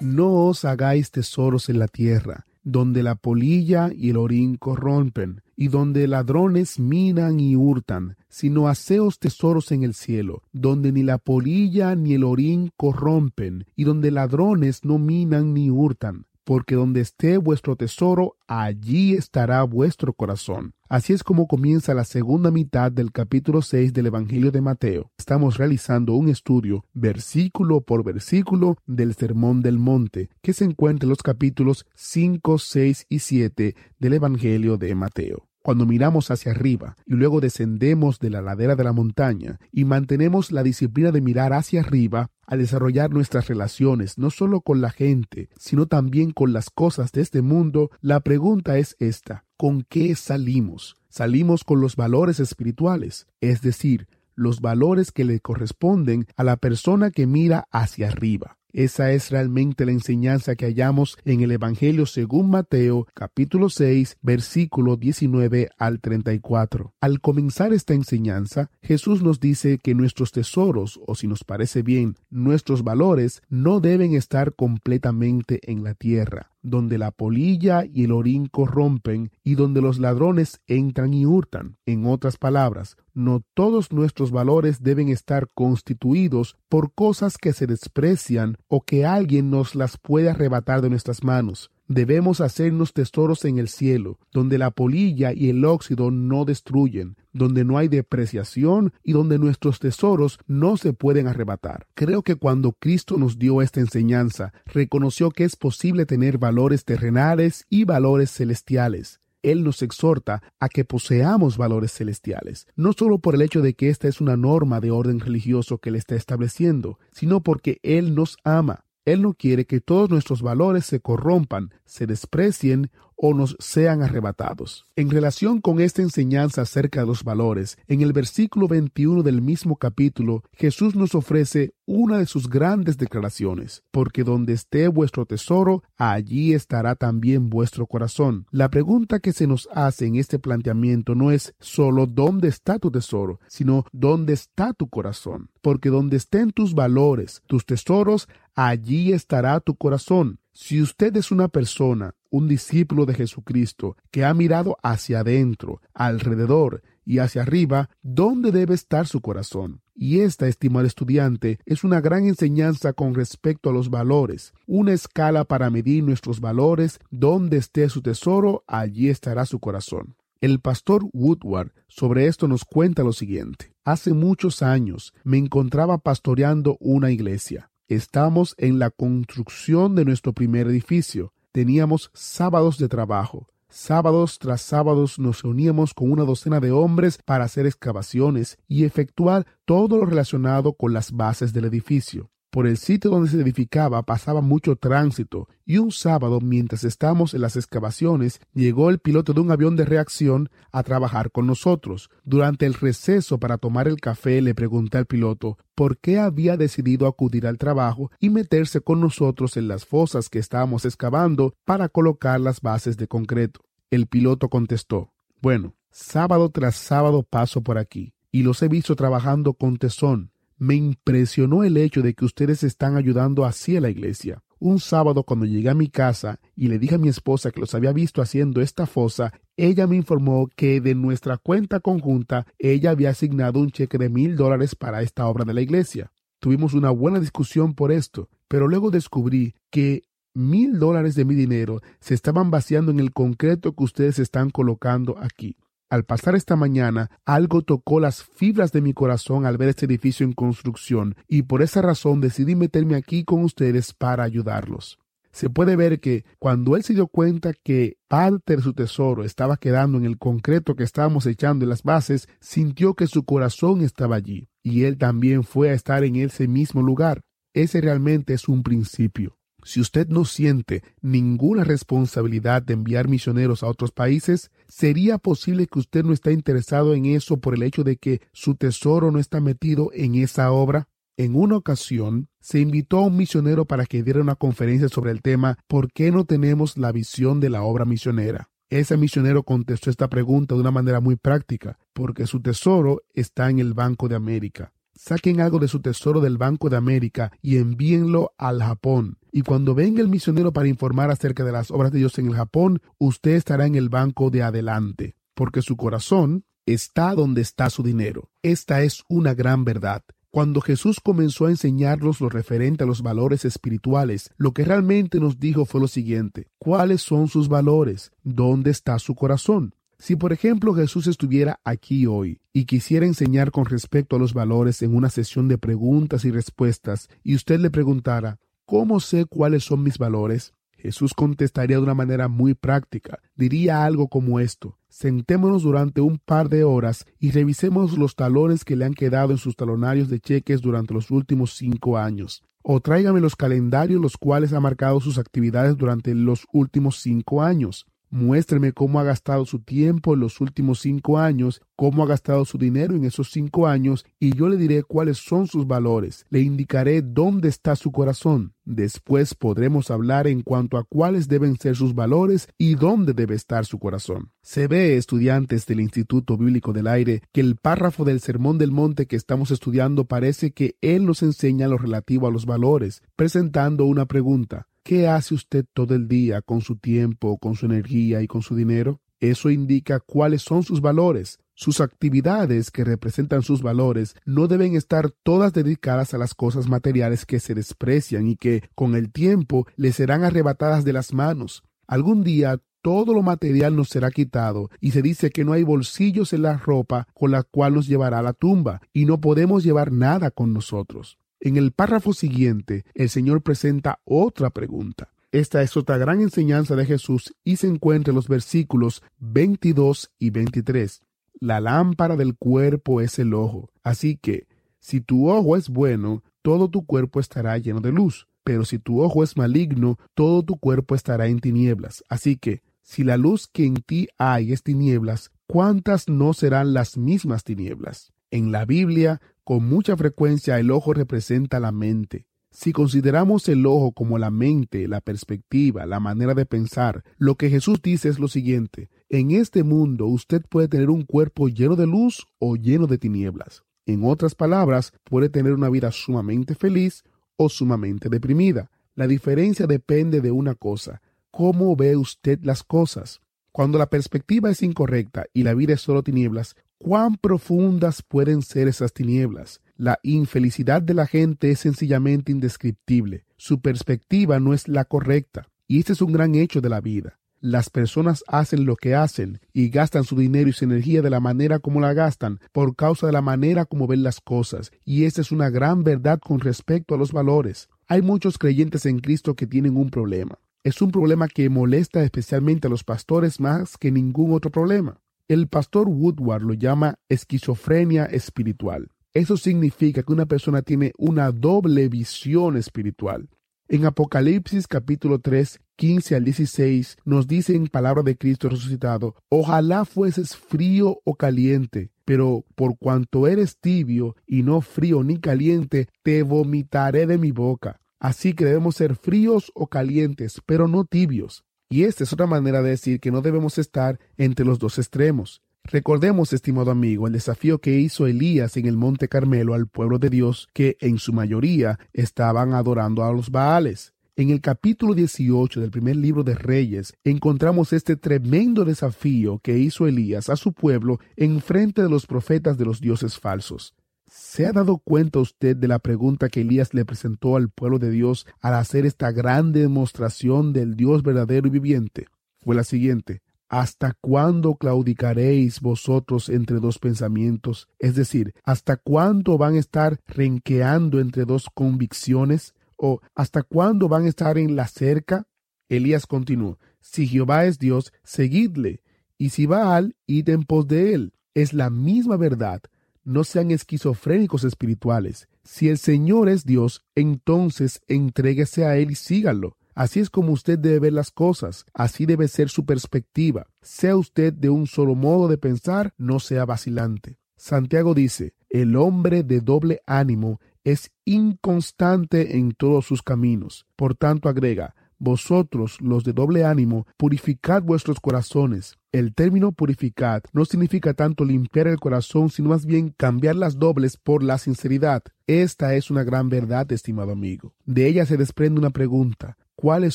No os hagáis tesoros en la tierra, donde la polilla y el orín corrompen, y donde ladrones minan y hurtan, sino haceos tesoros en el cielo, donde ni la polilla ni el orín corrompen, y donde ladrones no minan ni hurtan porque donde esté vuestro tesoro, allí estará vuestro corazón. Así es como comienza la segunda mitad del capítulo 6 del Evangelio de Mateo. Estamos realizando un estudio versículo por versículo del Sermón del Monte, que se encuentra en los capítulos 5, 6 y 7 del Evangelio de Mateo cuando miramos hacia arriba y luego descendemos de la ladera de la montaña y mantenemos la disciplina de mirar hacia arriba al desarrollar nuestras relaciones no solo con la gente, sino también con las cosas de este mundo, la pregunta es esta, ¿con qué salimos? Salimos con los valores espirituales, es decir, los valores que le corresponden a la persona que mira hacia arriba. Esa es realmente la enseñanza que hallamos en el Evangelio según Mateo capítulo 6 versículo 19 al 34. Al comenzar esta enseñanza, Jesús nos dice que nuestros tesoros, o si nos parece bien, nuestros valores, no deben estar completamente en la tierra donde la polilla y el orín corrompen y donde los ladrones entran y hurtan. En otras palabras, no todos nuestros valores deben estar constituidos por cosas que se desprecian o que alguien nos las puede arrebatar de nuestras manos. Debemos hacernos tesoros en el cielo, donde la polilla y el óxido no destruyen, donde no hay depreciación y donde nuestros tesoros no se pueden arrebatar. Creo que cuando Cristo nos dio esta enseñanza, reconoció que es posible tener valores terrenales y valores celestiales. Él nos exhorta a que poseamos valores celestiales, no solo por el hecho de que esta es una norma de orden religioso que Él está estableciendo, sino porque Él nos ama. Él no quiere que todos nuestros valores se corrompan, se desprecien o nos sean arrebatados. En relación con esta enseñanza acerca de los valores, en el versículo 21 del mismo capítulo, Jesús nos ofrece una de sus grandes declaraciones, porque donde esté vuestro tesoro, allí estará también vuestro corazón. La pregunta que se nos hace en este planteamiento no es solo dónde está tu tesoro, sino dónde está tu corazón, porque donde estén tus valores, tus tesoros, allí estará tu corazón. Si usted es una persona, un discípulo de Jesucristo, que ha mirado hacia adentro, alrededor y hacia arriba, ¿dónde debe estar su corazón? Y esta, estimado estudiante, es una gran enseñanza con respecto a los valores, una escala para medir nuestros valores, donde esté su tesoro, allí estará su corazón. El pastor Woodward sobre esto nos cuenta lo siguiente. Hace muchos años me encontraba pastoreando una iglesia. Estamos en la construcción de nuestro primer edificio. Teníamos sábados de trabajo. Sábados tras sábados nos reuníamos con una docena de hombres para hacer excavaciones y efectuar todo lo relacionado con las bases del edificio. Por el sitio donde se edificaba pasaba mucho tránsito y un sábado, mientras estábamos en las excavaciones, llegó el piloto de un avión de reacción a trabajar con nosotros. Durante el receso para tomar el café le pregunté al piloto por qué había decidido acudir al trabajo y meterse con nosotros en las fosas que estábamos excavando para colocar las bases de concreto. El piloto contestó Bueno, sábado tras sábado paso por aquí y los he visto trabajando con tesón me impresionó el hecho de que ustedes están ayudando así a la iglesia. Un sábado cuando llegué a mi casa y le dije a mi esposa que los había visto haciendo esta fosa, ella me informó que de nuestra cuenta conjunta ella había asignado un cheque de mil dólares para esta obra de la iglesia. Tuvimos una buena discusión por esto, pero luego descubrí que mil dólares de mi dinero se estaban vaciando en el concreto que ustedes están colocando aquí. Al pasar esta mañana, algo tocó las fibras de mi corazón al ver este edificio en construcción, y por esa razón decidí meterme aquí con ustedes para ayudarlos. Se puede ver que cuando él se dio cuenta que parte de su tesoro estaba quedando en el concreto que estábamos echando en las bases, sintió que su corazón estaba allí, y él también fue a estar en ese mismo lugar. Ese realmente es un principio. Si usted no siente ninguna responsabilidad de enviar misioneros a otros países, ¿sería posible que usted no está interesado en eso por el hecho de que su tesoro no está metido en esa obra? En una ocasión, se invitó a un misionero para que diera una conferencia sobre el tema ¿Por qué no tenemos la visión de la obra misionera? Ese misionero contestó esta pregunta de una manera muy práctica, porque su tesoro está en el Banco de América. Saquen algo de su tesoro del Banco de América y envíenlo al Japón. Y cuando venga el misionero para informar acerca de las obras de Dios en el Japón, usted estará en el banco de adelante, porque su corazón está donde está su dinero. Esta es una gran verdad. Cuando Jesús comenzó a enseñarnos lo referente a los valores espirituales, lo que realmente nos dijo fue lo siguiente. ¿Cuáles son sus valores? ¿Dónde está su corazón? Si por ejemplo Jesús estuviera aquí hoy y quisiera enseñar con respecto a los valores en una sesión de preguntas y respuestas, y usted le preguntara, ¿cómo sé cuáles son mis valores? Jesús contestaría de una manera muy práctica. Diría algo como esto. Sentémonos durante un par de horas y revisemos los talones que le han quedado en sus talonarios de cheques durante los últimos cinco años. O tráigame los calendarios los cuales ha marcado sus actividades durante los últimos cinco años. Muéstreme cómo ha gastado su tiempo en los últimos cinco años, cómo ha gastado su dinero en esos cinco años, y yo le diré cuáles son sus valores. Le indicaré dónde está su corazón. Después podremos hablar en cuanto a cuáles deben ser sus valores y dónde debe estar su corazón. Se ve, estudiantes del Instituto Bíblico del Aire, que el párrafo del Sermón del Monte que estamos estudiando parece que él nos enseña lo relativo a los valores, presentando una pregunta. ¿Qué hace usted todo el día con su tiempo, con su energía y con su dinero? Eso indica cuáles son sus valores. Sus actividades que representan sus valores no deben estar todas dedicadas a las cosas materiales que se desprecian y que, con el tiempo, le serán arrebatadas de las manos. Algún día todo lo material nos será quitado, y se dice que no hay bolsillos en la ropa con la cual nos llevará a la tumba, y no podemos llevar nada con nosotros. En el párrafo siguiente, el Señor presenta otra pregunta. Esta es otra gran enseñanza de Jesús y se encuentra en los versículos 22 y 23. La lámpara del cuerpo es el ojo. Así que, si tu ojo es bueno, todo tu cuerpo estará lleno de luz. Pero si tu ojo es maligno, todo tu cuerpo estará en tinieblas. Así que, si la luz que en ti hay es tinieblas, ¿cuántas no serán las mismas tinieblas? En la Biblia, con mucha frecuencia el ojo representa la mente. Si consideramos el ojo como la mente, la perspectiva, la manera de pensar, lo que Jesús dice es lo siguiente. En este mundo usted puede tener un cuerpo lleno de luz o lleno de tinieblas. En otras palabras, puede tener una vida sumamente feliz o sumamente deprimida. La diferencia depende de una cosa, cómo ve usted las cosas. Cuando la perspectiva es incorrecta y la vida es solo tinieblas, cuán profundas pueden ser esas tinieblas. La infelicidad de la gente es sencillamente indescriptible. Su perspectiva no es la correcta. Y este es un gran hecho de la vida. Las personas hacen lo que hacen y gastan su dinero y su energía de la manera como la gastan por causa de la manera como ven las cosas. Y esta es una gran verdad con respecto a los valores. Hay muchos creyentes en Cristo que tienen un problema. Es un problema que molesta especialmente a los pastores más que ningún otro problema. El pastor Woodward lo llama esquizofrenia espiritual. Eso significa que una persona tiene una doble visión espiritual. En Apocalipsis capítulo 3, 15 al 16 nos dice en palabra de Cristo resucitado, ojalá fueses frío o caliente, pero por cuanto eres tibio y no frío ni caliente, te vomitaré de mi boca. Así que debemos ser fríos o calientes, pero no tibios. Y esta es otra manera de decir que no debemos estar entre los dos extremos. Recordemos, estimado amigo, el desafío que hizo Elías en el Monte Carmelo al pueblo de Dios, que en su mayoría estaban adorando a los Baales. En el capítulo 18 del primer libro de Reyes encontramos este tremendo desafío que hizo Elías a su pueblo en frente de los profetas de los dioses falsos. ¿Se ha dado cuenta usted de la pregunta que Elías le presentó al pueblo de Dios al hacer esta gran demostración del Dios verdadero y viviente? Fue la siguiente. ¿Hasta cuándo claudicaréis vosotros entre dos pensamientos? Es decir, ¿hasta cuándo van a estar renqueando entre dos convicciones? ¿O hasta cuándo van a estar en la cerca? Elías continuó, si Jehová es Dios, seguidle, y si Baal, id en pos de él. Es la misma verdad no sean esquizofrénicos espirituales. Si el Señor es Dios, entonces entréguese a Él y síganlo. Así es como usted debe ver las cosas, así debe ser su perspectiva. Sea usted de un solo modo de pensar, no sea vacilante. Santiago dice, el hombre de doble ánimo es inconstante en todos sus caminos. Por tanto agrega, Vosotros, los de doble ánimo, purificad vuestros corazones. El término purificad no significa tanto limpiar el corazón, sino más bien cambiar las dobles por la sinceridad. Esta es una gran verdad, estimado amigo. De ella se desprende una pregunta. ¿Cuáles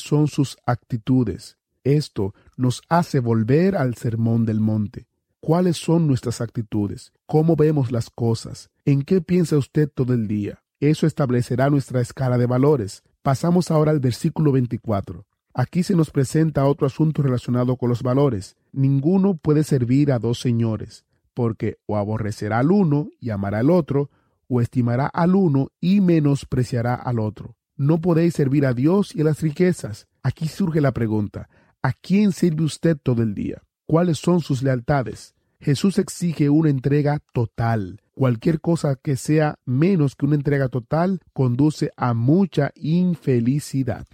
son sus actitudes? Esto nos hace volver al sermón del monte. ¿Cuáles son nuestras actitudes? ¿Cómo vemos las cosas? ¿En qué piensa usted todo el día? Eso establecerá nuestra escala de valores. Pasamos ahora al versículo 24. Aquí se nos presenta otro asunto relacionado con los valores. Ninguno puede servir a dos señores, porque o aborrecerá al uno y amará al otro, o estimará al uno y menospreciará al otro. No podéis servir a Dios y a las riquezas. Aquí surge la pregunta, ¿a quién sirve usted todo el día? ¿Cuáles son sus lealtades? Jesús exige una entrega total. Cualquier cosa que sea menos que una entrega total conduce a mucha infelicidad.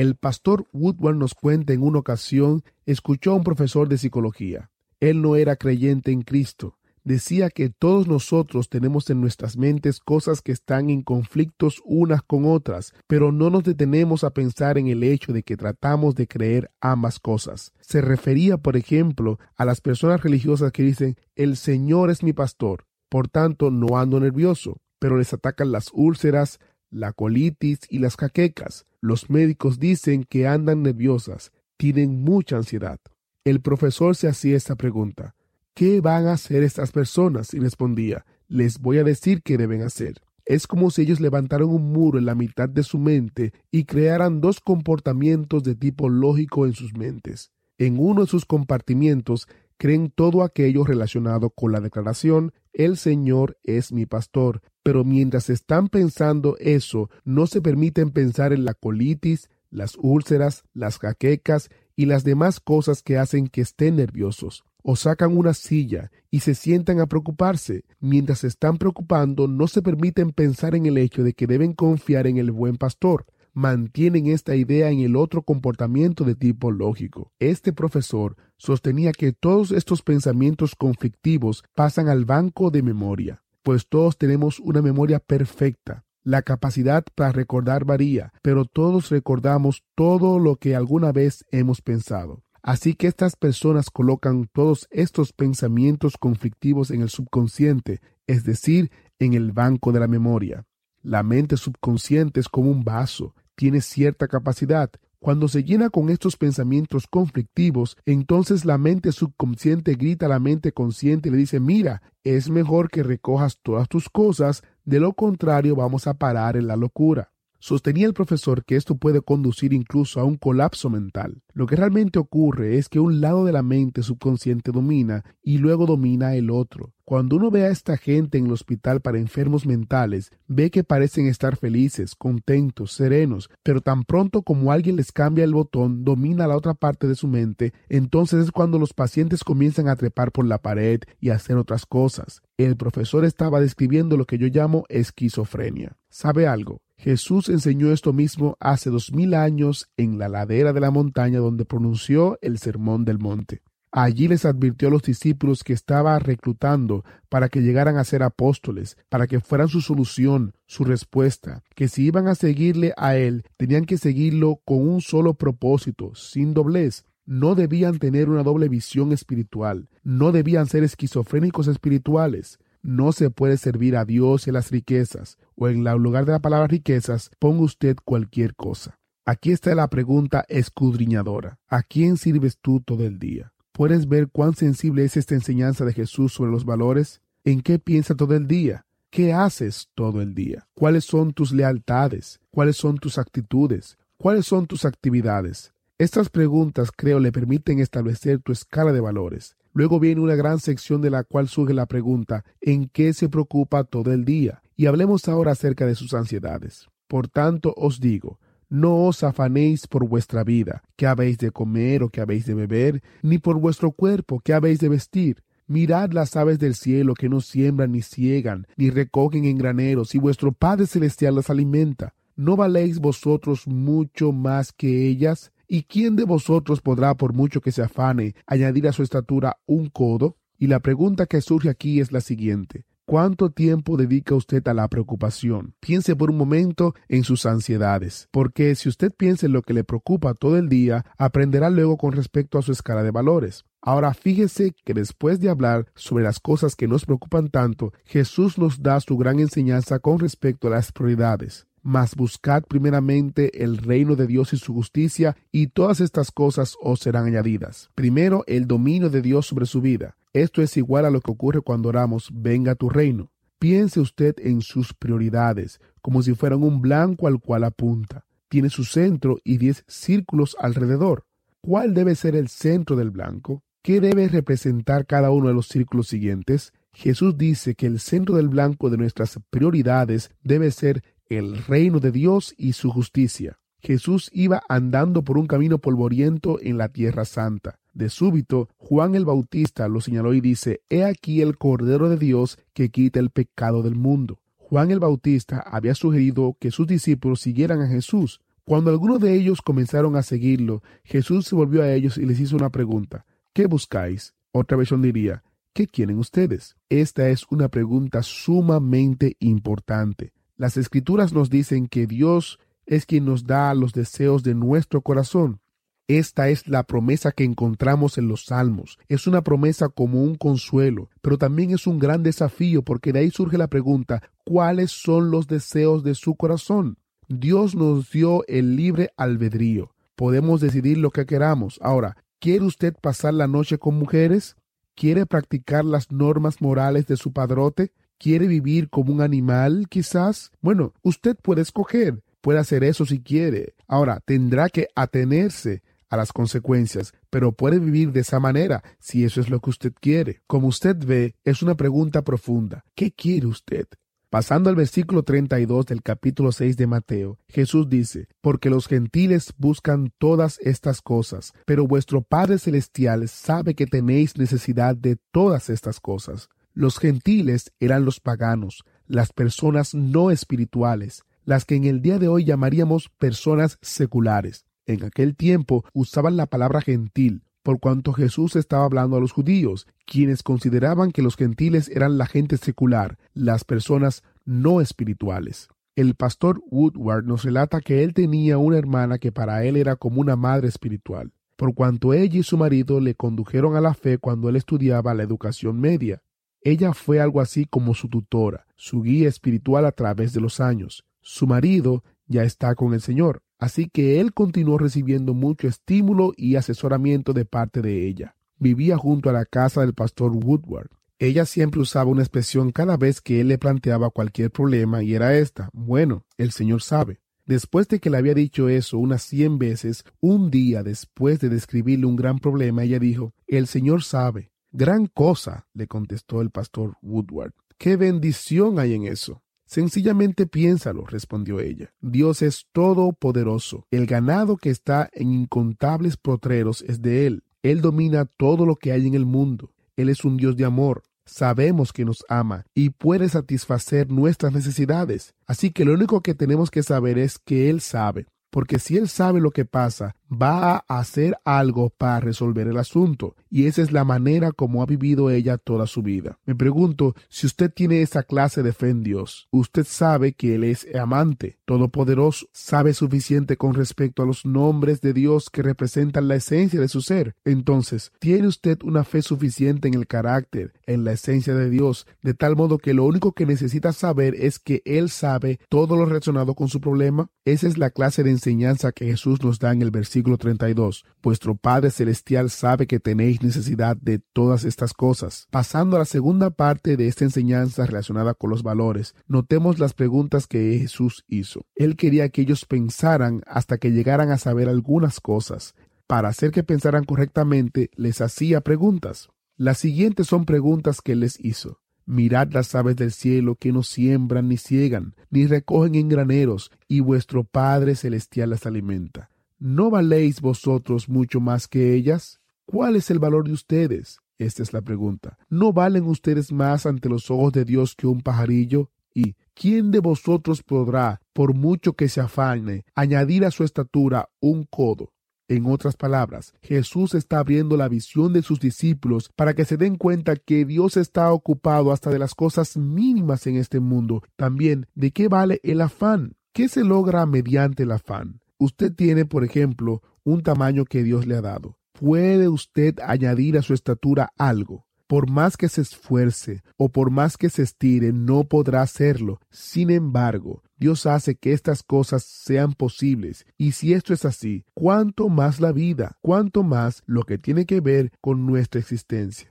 El pastor Woodward nos cuenta en una ocasión, escuchó a un profesor de psicología. Él no era creyente en Cristo, decía que todos nosotros tenemos en nuestras mentes cosas que están en conflictos unas con otras, pero no nos detenemos a pensar en el hecho de que tratamos de creer ambas cosas. Se refería, por ejemplo, a las personas religiosas que dicen el Señor es mi pastor, por tanto no ando nervioso, pero les atacan las úlceras, la colitis y las jaquecas. Los médicos dicen que andan nerviosas, tienen mucha ansiedad. El profesor se hacía esta pregunta ¿Qué van a hacer estas personas? Y respondía, les voy a decir qué deben hacer. Es como si ellos levantaran un muro en la mitad de su mente y crearan dos comportamientos de tipo lógico en sus mentes. En uno de sus compartimientos creen todo aquello relacionado con la declaración El Señor es mi pastor, pero mientras están pensando eso, no se permiten pensar en la colitis, las úlceras, las jaquecas y las demás cosas que hacen que estén nerviosos o sacan una silla y se sientan a preocuparse. Mientras se están preocupando, no se permiten pensar en el hecho de que deben confiar en el buen pastor. Mantienen esta idea en el otro comportamiento de tipo lógico. Este profesor sostenía que todos estos pensamientos conflictivos pasan al banco de memoria, pues todos tenemos una memoria perfecta. La capacidad para recordar varía, pero todos recordamos todo lo que alguna vez hemos pensado. Así que estas personas colocan todos estos pensamientos conflictivos en el subconsciente, es decir, en el banco de la memoria. La mente subconsciente es como un vaso, tiene cierta capacidad. Cuando se llena con estos pensamientos conflictivos, entonces la mente subconsciente grita a la mente consciente y le dice, mira, es mejor que recojas todas tus cosas, de lo contrario vamos a parar en la locura. Sostenía el profesor que esto puede conducir incluso a un colapso mental. Lo que realmente ocurre es que un lado de la mente subconsciente domina y luego domina el otro. Cuando uno ve a esta gente en el hospital para enfermos mentales, ve que parecen estar felices, contentos, serenos, pero tan pronto como alguien les cambia el botón, domina la otra parte de su mente, entonces es cuando los pacientes comienzan a trepar por la pared y a hacer otras cosas. El profesor estaba describiendo lo que yo llamo esquizofrenia. ¿Sabe algo? Jesús enseñó esto mismo hace dos mil años en la ladera de la montaña donde pronunció el sermón del monte. Allí les advirtió a los discípulos que estaba reclutando para que llegaran a ser apóstoles, para que fueran su solución, su respuesta, que si iban a seguirle a él, tenían que seguirlo con un solo propósito, sin doblez. No debían tener una doble visión espiritual, no debían ser esquizofrénicos espirituales. No se puede servir a Dios a las riquezas, o en lugar de la palabra riquezas, ponga usted cualquier cosa. Aquí está la pregunta escudriñadora. ¿A quién sirves tú todo el día? ¿Puedes ver cuán sensible es esta enseñanza de Jesús sobre los valores? ¿En qué piensa todo el día? ¿Qué haces todo el día? ¿Cuáles son tus lealtades? ¿Cuáles son tus actitudes? ¿Cuáles son tus actividades? Estas preguntas, creo, le permiten establecer tu escala de valores. Luego viene una gran sección de la cual surge la pregunta ¿en qué se preocupa todo el día? Y hablemos ahora acerca de sus ansiedades. Por tanto os digo, no os afanéis por vuestra vida, qué habéis de comer o qué habéis de beber, ni por vuestro cuerpo, qué habéis de vestir. Mirad las aves del cielo que no siembran ni ciegan, ni recogen en graneros, y vuestro Padre Celestial las alimenta. ¿No valéis vosotros mucho más que ellas? ¿Y quién de vosotros podrá, por mucho que se afane, añadir a su estatura un codo? Y la pregunta que surge aquí es la siguiente. ¿Cuánto tiempo dedica usted a la preocupación? Piense por un momento en sus ansiedades, porque si usted piensa en lo que le preocupa todo el día, aprenderá luego con respecto a su escala de valores. Ahora fíjese que después de hablar sobre las cosas que nos preocupan tanto, Jesús nos da su gran enseñanza con respecto a las prioridades. Mas buscad primeramente el reino de Dios y su justicia, y todas estas cosas os serán añadidas. Primero, el dominio de Dios sobre su vida. Esto es igual a lo que ocurre cuando oramos, venga tu reino. Piense usted en sus prioridades, como si fueran un blanco al cual apunta. Tiene su centro y diez círculos alrededor. ¿Cuál debe ser el centro del blanco? ¿Qué debe representar cada uno de los círculos siguientes? Jesús dice que el centro del blanco de nuestras prioridades debe ser el reino de Dios y su justicia. Jesús iba andando por un camino polvoriento en la tierra santa. De súbito, Juan el Bautista lo señaló y dice, He aquí el Cordero de Dios que quita el pecado del mundo. Juan el Bautista había sugerido que sus discípulos siguieran a Jesús. Cuando algunos de ellos comenzaron a seguirlo, Jesús se volvió a ellos y les hizo una pregunta. ¿Qué buscáis? Otra versión diría, ¿qué quieren ustedes? Esta es una pregunta sumamente importante. Las escrituras nos dicen que Dios es quien nos da los deseos de nuestro corazón. Esta es la promesa que encontramos en los salmos. Es una promesa como un consuelo, pero también es un gran desafío porque de ahí surge la pregunta, ¿cuáles son los deseos de su corazón? Dios nos dio el libre albedrío. Podemos decidir lo que queramos. Ahora, ¿quiere usted pasar la noche con mujeres? ¿Quiere practicar las normas morales de su padrote? ¿Quiere vivir como un animal, quizás? Bueno, usted puede escoger, puede hacer eso si quiere. Ahora, tendrá que atenerse a las consecuencias, pero puede vivir de esa manera si eso es lo que usted quiere. Como usted ve, es una pregunta profunda. ¿Qué quiere usted? Pasando al versículo 32 del capítulo 6 de Mateo, Jesús dice, Porque los gentiles buscan todas estas cosas, pero vuestro Padre Celestial sabe que tenéis necesidad de todas estas cosas. Los gentiles eran los paganos, las personas no espirituales, las que en el día de hoy llamaríamos personas seculares. En aquel tiempo usaban la palabra gentil, por cuanto Jesús estaba hablando a los judíos, quienes consideraban que los gentiles eran la gente secular, las personas no espirituales. El pastor Woodward nos relata que él tenía una hermana que para él era como una madre espiritual, por cuanto ella y su marido le condujeron a la fe cuando él estudiaba la educación media. Ella fue algo así como su tutora, su guía espiritual a través de los años. Su marido ya está con el Señor. Así que él continuó recibiendo mucho estímulo y asesoramiento de parte de ella. Vivía junto a la casa del pastor Woodward. Ella siempre usaba una expresión cada vez que él le planteaba cualquier problema y era esta, bueno, el Señor sabe. Después de que le había dicho eso unas cien veces, un día después de describirle un gran problema, ella dijo, el Señor sabe. Gran cosa, le contestó el pastor Woodward. ¿Qué bendición hay en eso? Sencillamente piénsalo, respondió ella. Dios es todopoderoso. El ganado que está en incontables potreros es de Él. Él domina todo lo que hay en el mundo. Él es un Dios de amor. Sabemos que nos ama y puede satisfacer nuestras necesidades. Así que lo único que tenemos que saber es que Él sabe porque si él sabe lo que pasa, va a hacer algo para resolver el asunto, y esa es la manera como ha vivido ella toda su vida. Me pregunto si usted tiene esa clase de fe en Dios. Usted sabe que Él es amante, todopoderoso, sabe suficiente con respecto a los nombres de Dios que representan la esencia de su ser. Entonces, ¿tiene usted una fe suficiente en el carácter, en la esencia de Dios, de tal modo que lo único que necesita saber es que Él sabe todo lo relacionado con su problema? Esa es la clase de enseñanza que Jesús nos da en el versículo 32. Vuestro Padre Celestial sabe que tenéis necesidad de todas estas cosas. Pasando a la segunda parte de esta enseñanza relacionada con los valores, notemos las preguntas que Jesús hizo. Él quería que ellos pensaran hasta que llegaran a saber algunas cosas. Para hacer que pensaran correctamente, les hacía preguntas. Las siguientes son preguntas que les hizo. Mirad las aves del cielo que no siembran ni ciegan, ni recogen en graneros, y vuestro Padre celestial las alimenta. ¿No valéis vosotros mucho más que ellas? ¿Cuál es el valor de ustedes? Esta es la pregunta. ¿No valen ustedes más ante los ojos de Dios que un pajarillo? ¿Y quién de vosotros podrá, por mucho que se afane, añadir a su estatura un codo? En otras palabras, Jesús está abriendo la visión de sus discípulos para que se den cuenta que Dios está ocupado hasta de las cosas mínimas en este mundo. También, ¿de qué vale el afán? ¿Qué se logra mediante el afán? Usted tiene, por ejemplo, un tamaño que Dios le ha dado. ¿Puede usted añadir a su estatura algo? Por más que se esfuerce o por más que se estire, no podrá hacerlo. Sin embargo, Dios hace que estas cosas sean posibles. Y si esto es así, ¿cuánto más la vida? ¿Cuánto más lo que tiene que ver con nuestra existencia?